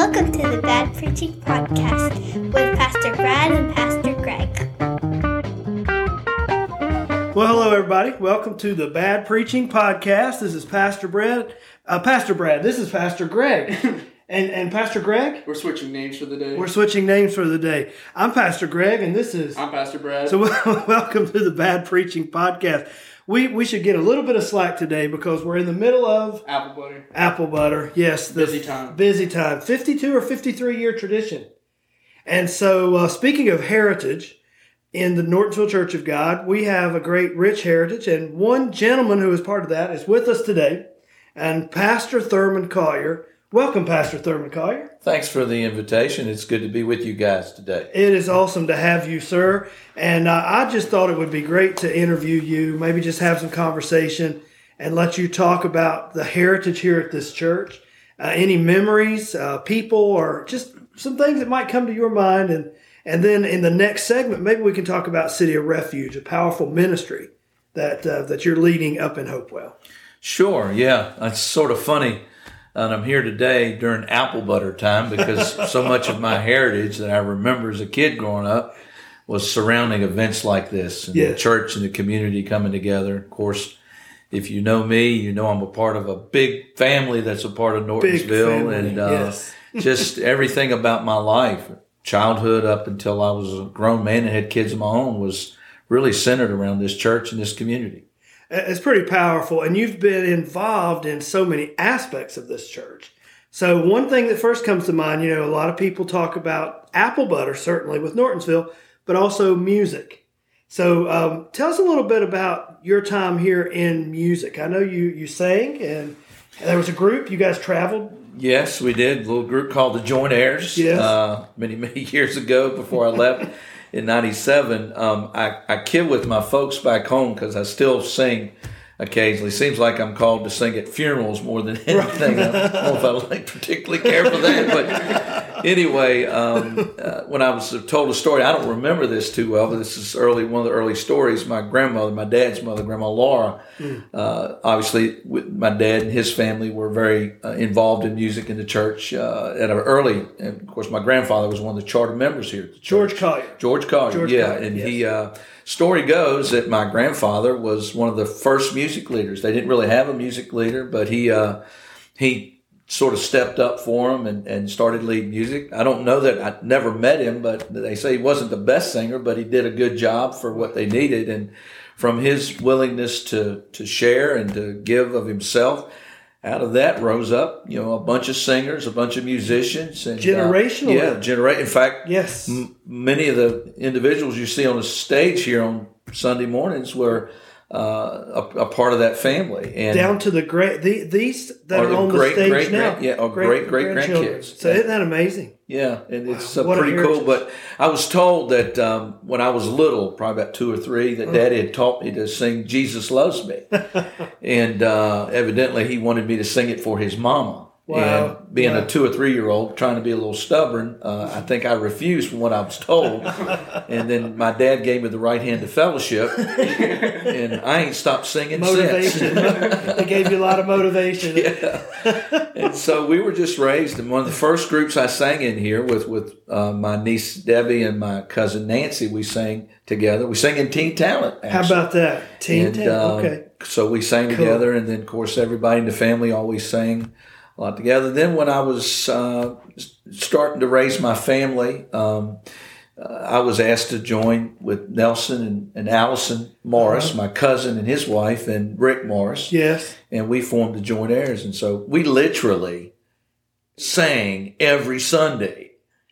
Welcome to the Bad Preaching Podcast with Pastor Brad and Pastor Greg. Well, hello everybody. Welcome to the Bad Preaching Podcast. This is Pastor Brad. Uh, Pastor Brad. This is Pastor Greg. and and Pastor Greg. We're switching names for the day. We're switching names for the day. I'm Pastor Greg, and this is. I'm Pastor Brad. So welcome to the Bad Preaching Podcast. We we should get a little bit of slack today because we're in the middle of apple butter. Apple butter. Yes, the busy time. Busy time. 52 or 53 year tradition. And so, uh, speaking of heritage, in the Nortonsville Church of God, we have a great rich heritage, and one gentleman who is part of that is with us today, and Pastor Thurman Collier. Welcome, Pastor Thurman Collier. Thanks for the invitation. It's good to be with you guys today. It is awesome to have you, sir. And uh, I just thought it would be great to interview you, maybe just have some conversation and let you talk about the heritage here at this church, uh, any memories, uh, people, or just some things that might come to your mind. And, and then in the next segment, maybe we can talk about City of Refuge, a powerful ministry that, uh, that you're leading up in Hopewell. Sure, yeah. It's sort of funny and I'm here today during apple butter time because so much of my heritage that I remember as a kid growing up was surrounding events like this and the church and the community coming together. Of course, if you know me, you know I'm a part of a big family that's a part of Nortonsville and uh, yes. just everything about my life, childhood up until I was a grown man and had kids of my own was really centered around this church and this community. It's pretty powerful, and you've been involved in so many aspects of this church. So, one thing that first comes to mind, you know, a lot of people talk about apple butter, certainly with Nortonsville, but also music. So, um, tell us a little bit about your time here in music. I know you you sang, and there was a group. You guys traveled. Yes, we did. A little group called the Jointaires. Yes. Uh, many many years ago, before I left in 97, um, I, I kid with my folks back home because I still sing occasionally. Seems like I'm called to sing at funerals more than anything. I don't know if I like particularly care for that, but anyway, um, uh, when I was told a story, I don't remember this too well, but this is early one of the early stories. My grandmother, my dad's mother, Grandma Laura, mm. uh, obviously, with my dad and his family were very uh, involved in music in the church uh, at an early. And of course, my grandfather was one of the charter members here. George Collier. George Collier. George yeah, Collier, and yes. he uh, story goes that my grandfather was one of the first music leaders. They didn't really have a music leader, but he uh, he sort of stepped up for him and, and started leading music. I don't know that I never met him, but they say he wasn't the best singer, but he did a good job for what they needed. And from his willingness to to share and to give of himself, out of that rose up, you know, a bunch of singers, a bunch of musicians, and generational. Uh, yeah, generate. In fact, yes, m- many of the individuals you see on the stage here on Sunday mornings were uh, a, a, part of that family, and down to the great the, these that are, on great, the stage great, now, great, yeah, or great great grandkids. So isn't that amazing? Yeah, and it's wow, uh, pretty cool. But I was told that um, when I was little, probably about two or three, that Daddy had taught me to sing "Jesus Loves Me," and uh, evidently he wanted me to sing it for his mama. Wow. And being wow. a two or three year old, trying to be a little stubborn, uh, I think I refused from what I was told. and then my dad gave me the right hand to fellowship, and I ain't stopped singing motivation. since. they gave you a lot of motivation. Yeah. and so we were just raised in one of the first groups I sang in here with with uh, my niece Debbie and my cousin Nancy. We sang together. We sang in Teen Talent. Actually. How about that? Teen Talent. Uh, okay. So we sang cool. together, and then of course everybody in the family always sang a lot together. Then when I was uh, starting to raise my family, um, uh, I was asked to join with Nelson and, and Allison Morris, uh-huh. my cousin and his wife, and Rick Morris. Yes. And we formed the Jointaires. And so we literally sang every Sunday.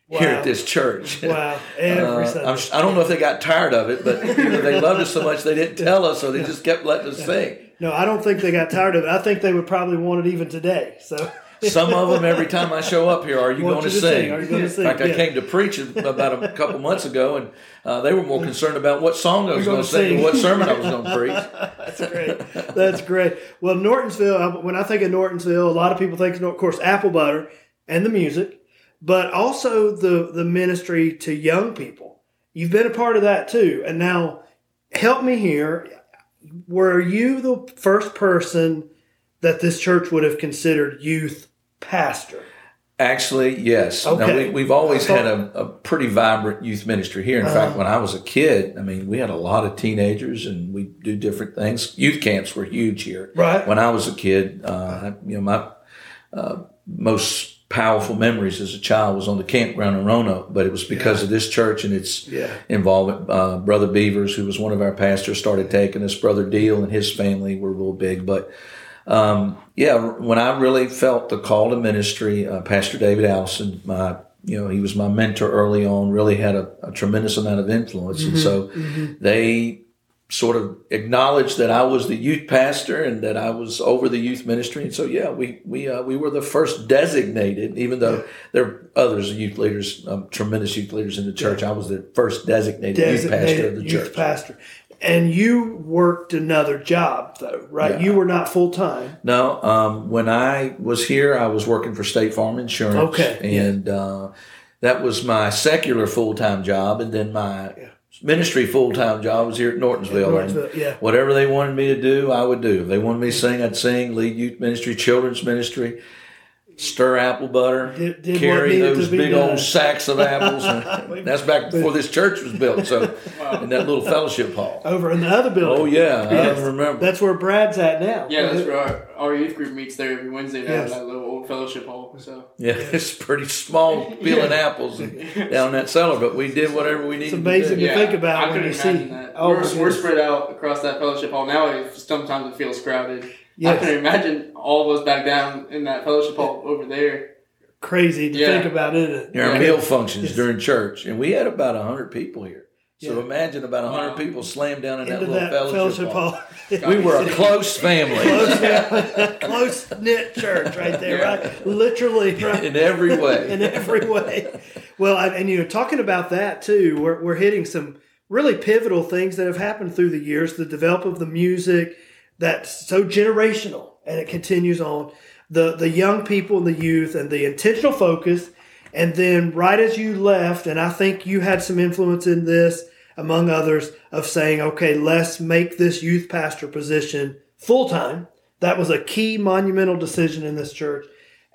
Wow. Here at this church. Wow. Every uh, I don't know if they got tired of it, but you know, they loved us so much they didn't tell us, so they just kept letting us sing. No, I don't think they got tired of it. I think they would probably want it even today. So some of them every time I show up here, are you going to, sing? sing? Are you going to sing? In fact, yeah. I came to preach about a couple months ago, and uh, they were more concerned about what song I was going to sing and what sermon I was going to preach. That's great. That's great. Well, Nortonsville. When I think of Nortonsville, a lot of people think, of course, apple butter and the music, but also the the ministry to young people. You've been a part of that too, and now help me here were you the first person that this church would have considered youth pastor? Actually, yes. Okay. we, have always had a, a, pretty vibrant youth ministry here. In uh fact, when I was a kid, I mean, we had a lot of teenagers and we do different things. Youth camps were huge here. Right. When I was a kid, uh, you know, my uh, most powerful memories as a child was on the campground in Roanoke, but it was because yeah. of this church and its yeah. involvement. Uh, Brother Beavers, who was one of our pastors, started taking us. Brother Deel and his family were real big, but um, yeah, when I really felt the call to ministry, uh, Pastor David Allison, my you know, he was my mentor early on, really had a, a tremendous amount of influence. Mm-hmm, and so mm-hmm. they sort of acknowledged that I was the youth pastor and that I was over the youth ministry. And so, yeah, we, we, uh, we were the first designated, even though there are others youth leaders, um, tremendous youth leaders in the church. I was the first designated, designated youth pastor of the youth church. Pastor. And you worked another job, though, right? Yeah. You were not full time. No. Um, when I was here, I was working for State Farm Insurance. Okay. And uh, that was my secular full time job. And then my yeah. Ministry full time job was here at Nortonsville. Nortonsville yeah. Whatever they wanted me to do, I would do. If they wanted me to sing, I'd sing, lead youth ministry, children's ministry stir apple butter, did, did carry those big done. old sacks of apples. that's back before this church was built. So, wow. in that little fellowship hall over in the other building. Oh yeah, yes. I remember. That's where Brad's at now. Yeah, that's where our, our youth group meets there every Wednesday now. Yes. That little old fellowship hall. So yeah, it's pretty small peeling yeah. apples down that cellar, but we did whatever we needed. It's amazing to, to think about I when you see. That. Oh, we're, we're spread out across that fellowship hall now. Sometimes it feels crowded. Yes. I can imagine all of us back down in that fellowship hall over there crazy to yeah. think about it. Our yeah. meal functions during church, and we had about hundred people here. So yeah. imagine about hundred wow. people slammed down in Into that little that fellowship, hall. hall. we were a close family, close, knit church, right there, right? Literally, right? in every way, in every way. Well, and you know, talking about that too, we're we're hitting some really pivotal things that have happened through the years. The development of the music that's so generational, and it continues on. The the young people and the youth and the intentional focus and then right as you left and i think you had some influence in this among others of saying okay let's make this youth pastor position full time that was a key monumental decision in this church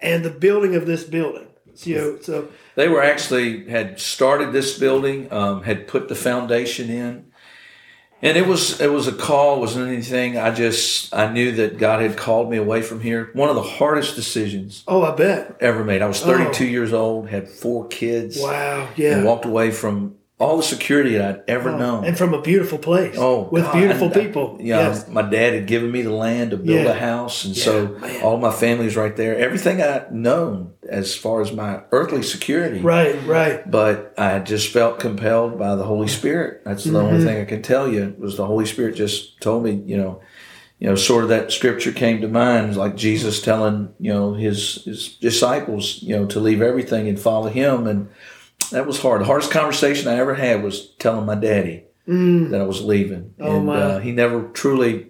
and the building of this building. So, so they were actually had started this building um, had put the foundation in and it was it was a call, it wasn't anything. I just I knew that God had called me away from here. One of the hardest decisions. Oh, I bet ever made. I was 32 oh. years old, had four kids. Wow, yeah. And walked away from all the security that I'd ever oh, known, and from a beautiful place. Oh, with God. beautiful people. Yeah, yes. my dad had given me the land to build yeah. a house, and yeah, so man. all my family's right there. Everything I'd known as far as my earthly security. Right, right. But I just felt compelled by the Holy Spirit. That's the mm-hmm. only thing I can tell you was the Holy Spirit just told me, you know, you know, sort of that scripture came to mind, like Jesus telling, you know, his his disciples, you know, to leave everything and follow him and that was hard. The hardest conversation I ever had was telling my daddy mm. that I was leaving, oh, and uh, he never truly,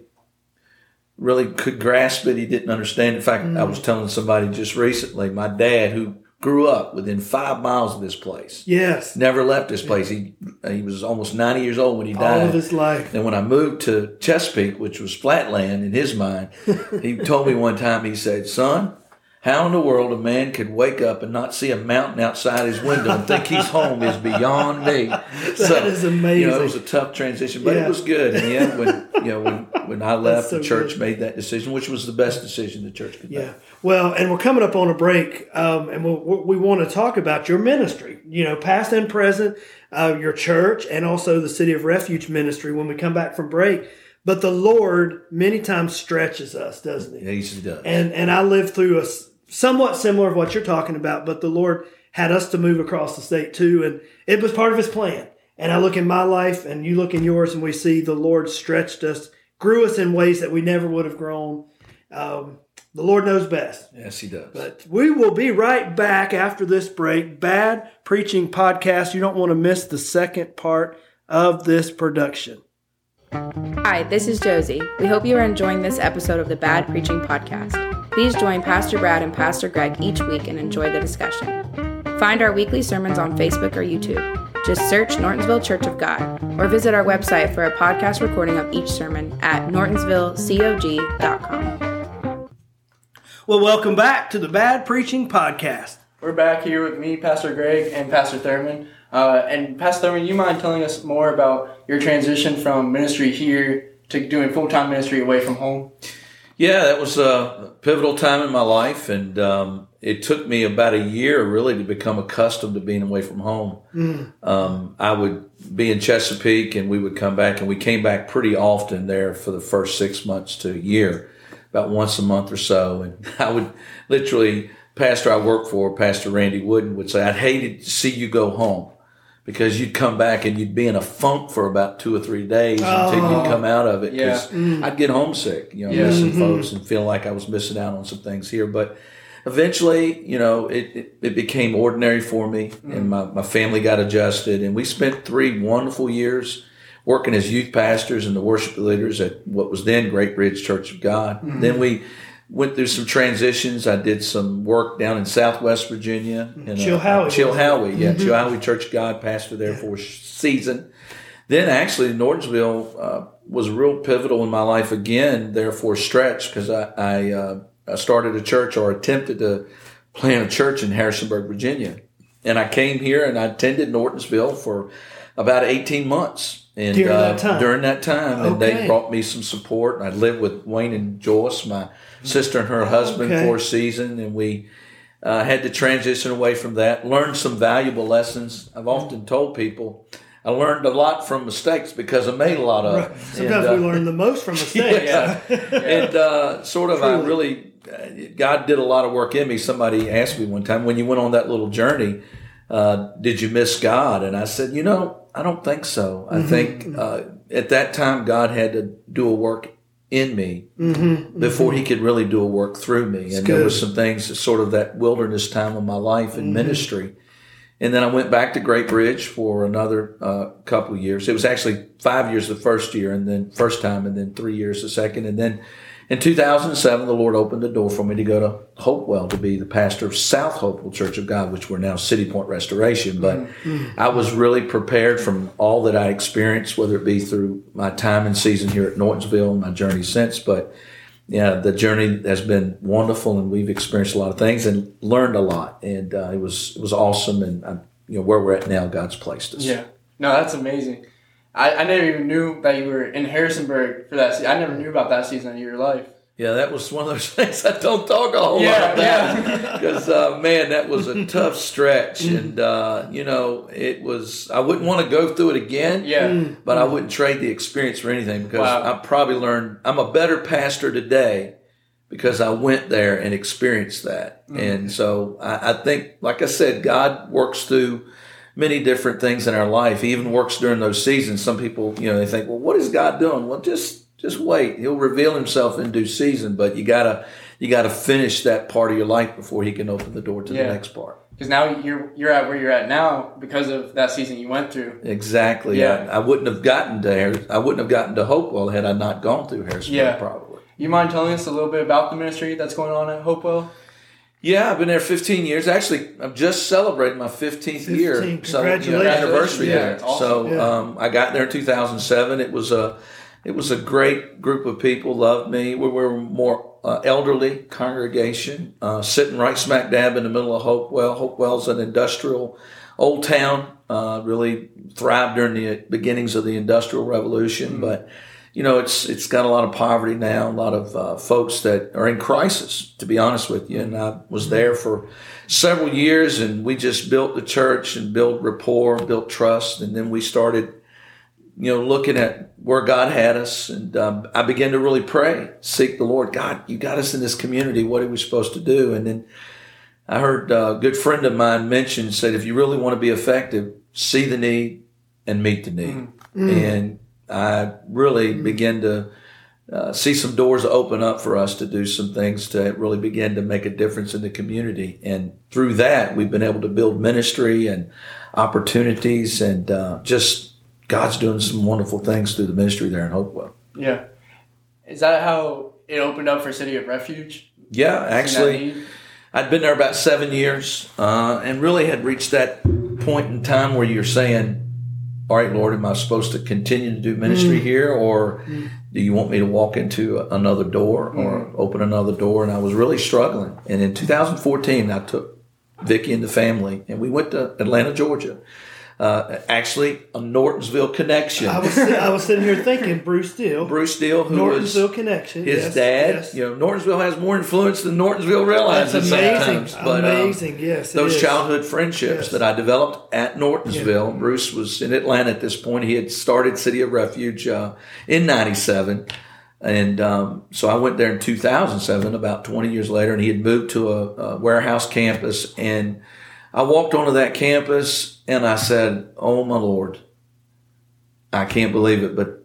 really could grasp it. He didn't understand. In fact, mm. I was telling somebody just recently, my dad who grew up within five miles of this place. Yes, never left this place. He he was almost ninety years old when he died. All of his life. And when I moved to Chesapeake, which was flat land in his mind, he told me one time. He said, "Son." How in the world a man could wake up and not see a mountain outside his window and think he's home is beyond me. that so, is amazing. You know, it was a tough transition, but yeah. it was good. And yeah, when you know when when I left, so the church good. made that decision, which was the best decision the church could yeah. make. Yeah. Well, and we're coming up on a break, um, and we'll, we want to talk about your ministry. You know, past and present, uh, your church, and also the City of Refuge ministry. When we come back from break. But the Lord many times stretches us, doesn't He? He does. And and I lived through a somewhat similar of what you're talking about, but the Lord had us to move across the state too, and it was part of His plan. And I look in my life, and you look in yours, and we see the Lord stretched us, grew us in ways that we never would have grown. Um, the Lord knows best. Yes, He does. But we will be right back after this break. Bad Preaching Podcast. You don't want to miss the second part of this production. Hi, this is Josie. We hope you are enjoying this episode of the Bad Preaching Podcast. Please join Pastor Brad and Pastor Greg each week and enjoy the discussion. Find our weekly sermons on Facebook or YouTube. Just search Nortonsville Church of God or visit our website for a podcast recording of each sermon at nortonsvillecog.com. Well, welcome back to the Bad Preaching Podcast. we're back here with me, Pastor Greg, and Pastor Thurman. Uh, and Pastor Thurman, you mind telling us more about your transition from ministry here to doing full time ministry away from home? Yeah, that was a pivotal time in my life, and um, it took me about a year really to become accustomed to being away from home. Mm. Um, I would be in Chesapeake, and we would come back, and we came back pretty often there for the first six months to a year, about once a month or so. And I would literally, pastor I worked for, Pastor Randy Wooden, would say, "I'd hated to see you go home." Because you'd come back and you'd be in a funk for about two or three days oh, until you'd come out of it. Yeah. mm. I'd get homesick, you know, yeah. missing mm-hmm. folks and feel like I was missing out on some things here. But eventually, you know, it, it, it became ordinary for me mm. and my, my family got adjusted. And we spent three wonderful years working as youth pastors and the worship leaders at what was then Great Bridge Church of God. Mm-hmm. Then we went through some transitions. I did some work down in Southwest Virginia. In Chilhowie. Chilhowie, yeah. Mm-hmm. Chilhowie Church of God, pastor there for a season. Then actually, Nortonsville uh, was real pivotal in my life again there for a stretch because I, I, uh, I started a church or attempted to plant a church in Harrisonburg, Virginia. And I came here and I attended Nortonsville for about 18 months. And during that uh, time, during that time, okay. and they brought me some support. I lived with Wayne and Joyce, my sister and her husband okay. for a season, and we uh, had to transition away from that. Learned some valuable lessons. I've often told people I learned a lot from mistakes because I made a lot of. Right. Sometimes and, uh, we learn the most from mistakes. yeah. and uh, sort of, Truly. I really, uh, God did a lot of work in me. Somebody asked me one time when you went on that little journey, uh, did you miss God? And I said, you know, I don't think so. I mm-hmm. think uh, at that time God had to do a work in me mm-hmm, before mm-hmm. he could really do a work through me. It's and good. there were some things, sort of that wilderness time of my life in mm-hmm. ministry. And then I went back to Great Bridge for another uh, couple of years. It was actually five years the first year, and then first time, and then three years the second. And then in 2007, the Lord opened the door for me to go to Hopewell to be the pastor of South Hopewell Church of God, which we're now City Point Restoration. But mm-hmm. I was really prepared from all that I experienced, whether it be through my time and season here at Nortonsville, and my journey since. But yeah, the journey has been wonderful, and we've experienced a lot of things and learned a lot. And uh, it was it was awesome, and uh, you know where we're at now, God's placed us. Yeah, no, that's amazing. I, I never even knew that you were in Harrisonburg for that. season. I never knew about that season of your life. Yeah, that was one of those things I don't talk a whole yeah, lot about Yeah. because uh, man, that was a tough stretch, mm. and uh, you know, it was. I wouldn't want to go through it again. Yeah, mm. but I wouldn't trade the experience for anything because wow. I probably learned. I'm a better pastor today because I went there and experienced that, mm. and so I, I think, like I said, God works through many different things in our life. He even works during those seasons. Some people, you know, they think, well, what is God doing? Well, just just wait. He'll reveal himself in due season, but you gotta you gotta finish that part of your life before he can open the door to yeah. the next part. Because now you're you're at where you're at now because of that season you went through. Exactly. Yeah. I, I wouldn't have gotten to I wouldn't have gotten to Hopewell had I not gone through Harrisburg. Yeah. Probably. You mind telling us a little bit about the ministry that's going on at Hopewell? Yeah, I've been there 15 years. Actually, I'm just celebrating my 15th 15. year. Congratulations. you know, anniversary yeah, there. Awesome. So yeah. um, I got there in 2007. It was a it was a great group of people. Loved me. We were more uh, elderly congregation, uh, sitting right smack dab in the middle of Hopewell. Hopewell's an industrial old town. Uh, really thrived during the beginnings of the Industrial Revolution, mm-hmm. but you know, it's it's got a lot of poverty now, a lot of uh, folks that are in crisis. To be honest with you, and I was there for several years, and we just built the church and built rapport, built trust, and then we started, you know, looking at where God had us, and um, I began to really pray, seek the Lord. God, you got us in this community. What are we supposed to do? And then I heard a good friend of mine mention said, if you really want to be effective, see the need and meet the need, mm-hmm. and I really mm-hmm. began to uh, see some doors open up for us to do some things to really begin to make a difference in the community. And through that, we've been able to build ministry and opportunities and uh, just God's doing some wonderful things through the ministry there in Hopewell. Yeah. Is that how it opened up for City of Refuge? Yeah, actually, I'd been there about seven years uh, and really had reached that point in time where you're saying, all right, Lord, am I supposed to continue to do ministry mm. here or mm. do you want me to walk into another door or mm. open another door? And I was really struggling. And in 2014, I took Vicky and the family, and we went to Atlanta, Georgia. Uh, actually, a Nortonsville connection. I was I was sitting here thinking Bruce Deel. Bruce Deel, who Nortonsville connection. his yes, dad. yes. You know, Nortonsville has more influence than Nortonsville realizes That's sometimes. amazing. But, um, amazing. yes. those is. childhood friendships Yes. that I developed at Nortonsville. Bruce was in Atlanta at this point. He had started City of Refuge uh, in '97, and um, so I went there in 2007, about 20 years later, and he had moved to a, a warehouse campus. And I walked onto that campus, and I said, "Oh my Lord, I can't believe it, but."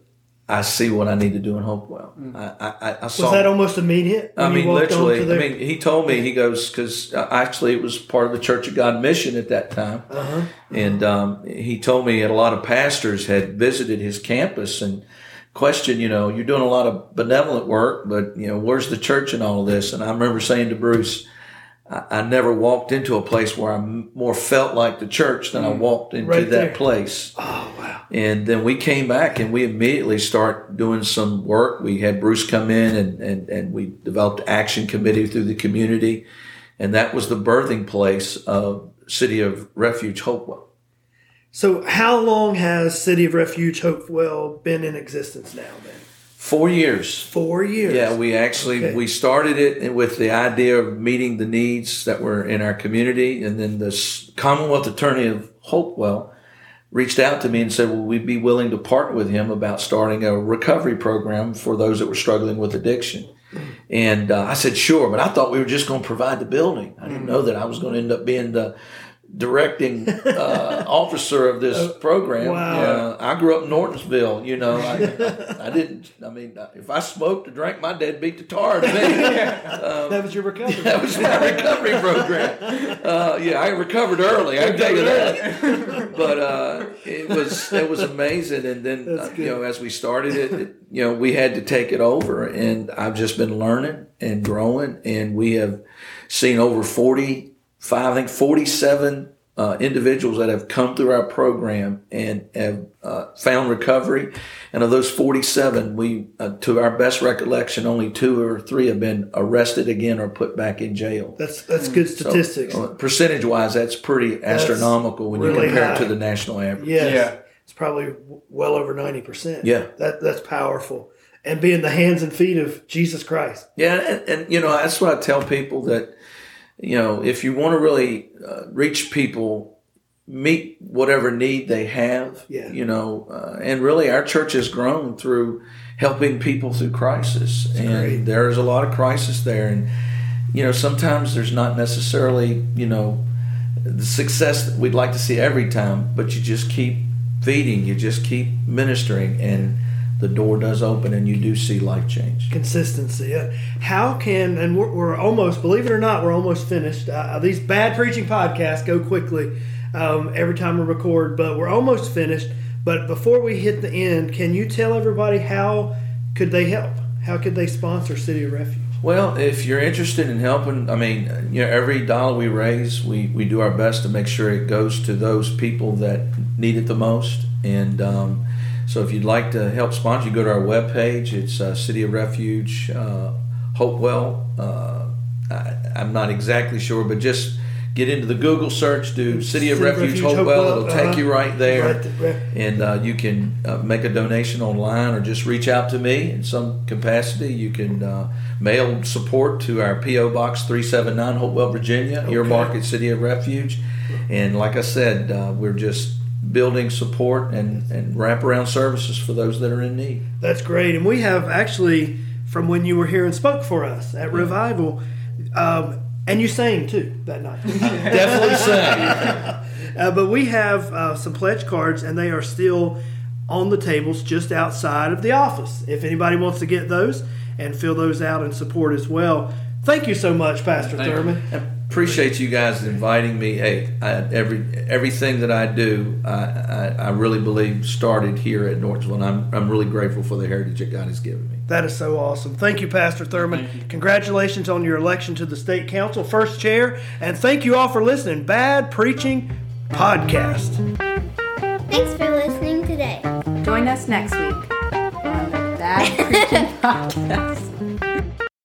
I see what I need to do in Hopewell. I, I, I Was that almost immediate? I mean, literally. I mean, he told me he goes because uh, actually it was part of the Church of God mission at that time, Uh-huh. and um, he told me that a lot of pastors had visited his campus and questioned, you know, you're doing a lot of benevolent work, but you know, where's the church in all of this? And I remember saying to Bruce. I never walked into a place where I more felt like the church than I walked into Mm. Right that place. oh wow. And then we came back and we immediately start doing some work. We had Bruce come in and, and, and we developed action committee through the community. And that was the birthing place of City of Refuge Hopewell. So how long has City of Refuge Hopewell been in existence now? Then Four years. four years. Yeah, we actually Okay. we started it with the idea of meeting the needs that were in our community, and then the Commonwealth Attorney of Hopewell reached out to me and said, "Will we'd be willing to partner with him about starting a recovery program for those that were struggling with addiction?" And uh, I said, "Sure," but I thought we were just going to provide the building. I didn't know that I was going to end up being the directing uh, officer of this program. wow. Uh, I grew up in Nortonsville. You know, I, I didn't. I mean, if I smoked or drank, my dad beat the tar out of me. that was your recovery. that was my recovery program. Uh, yeah, I recovered early. I can tell you that. But uh, it was it was amazing. And then uh, you know, as we started it, it, you know, we had to take it over, and I've just been learning and growing, and we have seen over forty five, I think forty seven. Uh, individuals that have come through our program and have uh, found recovery, and of those 47, we, uh, to our best recollection, only two or three have been arrested again or put back in jail. That's that's good statistics. percentage wise, that's pretty astronomical when you really compare it to the national average. yes. Yeah. It's probably well over ninety percent. Yeah. That that's powerful. And being the hands and feet of Jesus Christ. Yeah, and, and you know that's what I tell people that you know if you want to really uh, reach people, meet whatever need they have. Yeah. You know, uh, and really our church has grown through helping people through crisis, and great. there is a lot of crisis there, and you know sometimes there's not necessarily you know the success that we'd like to see every time, but you just keep feeding, you just keep ministering, and the door does open, and you do see life change. Consistency. How can and we're, we're almost believe it or not we're almost finished. Uh, these bad preaching podcasts go quickly um, every time we record, but we're almost finished. But before we hit the end, can you tell everybody how could they help? How could they sponsor City of Refuge? Well, if you're interested in helping, I mean, you know, every dollar we raise, we, we do our best to make sure it goes to those people that need it the most. And um, so if you'd like to help sponsor, you go to our webpage. It's uh, City of Refuge, uh, Hopewell. Uh, I, I'm not exactly sure, but just get into the Google search, do City of City Refuge, Refuge, Hopewell. Hopewell, It'll take uh-huh. you right there Right there. and uh, you can uh, make a donation online or just reach out to me in some capacity. You can uh, mail support to our P.O. Box 379, Hopewell, Virginia, earmark at City of Refuge. And like I said, uh, we're just building support and, and wraparound services for those that are in need. That's great. And we have actually, from when you were here and spoke for us at Revival, um, and you sang too that night. Definitely saying. Uh, but we have uh, some pledge cards, and they are still on the tables just outside of the office. If anybody wants to get those and fill those out and support as well. Thank you so much, Pastor Thank you. Thurman. Appreciate you guys inviting me. Hey, I, every everything that I do, I, I, I really believe started here at Nortonsville, and I'm, I'm really grateful for the heritage that God has given me. That is so awesome. Thank you, Pastor Thurman. Congratulations on your election to the state council, first chair, and thank you all for listening. Bad Preaching Podcast. Thanks for listening today. Join us next week on the Bad Preaching Podcast.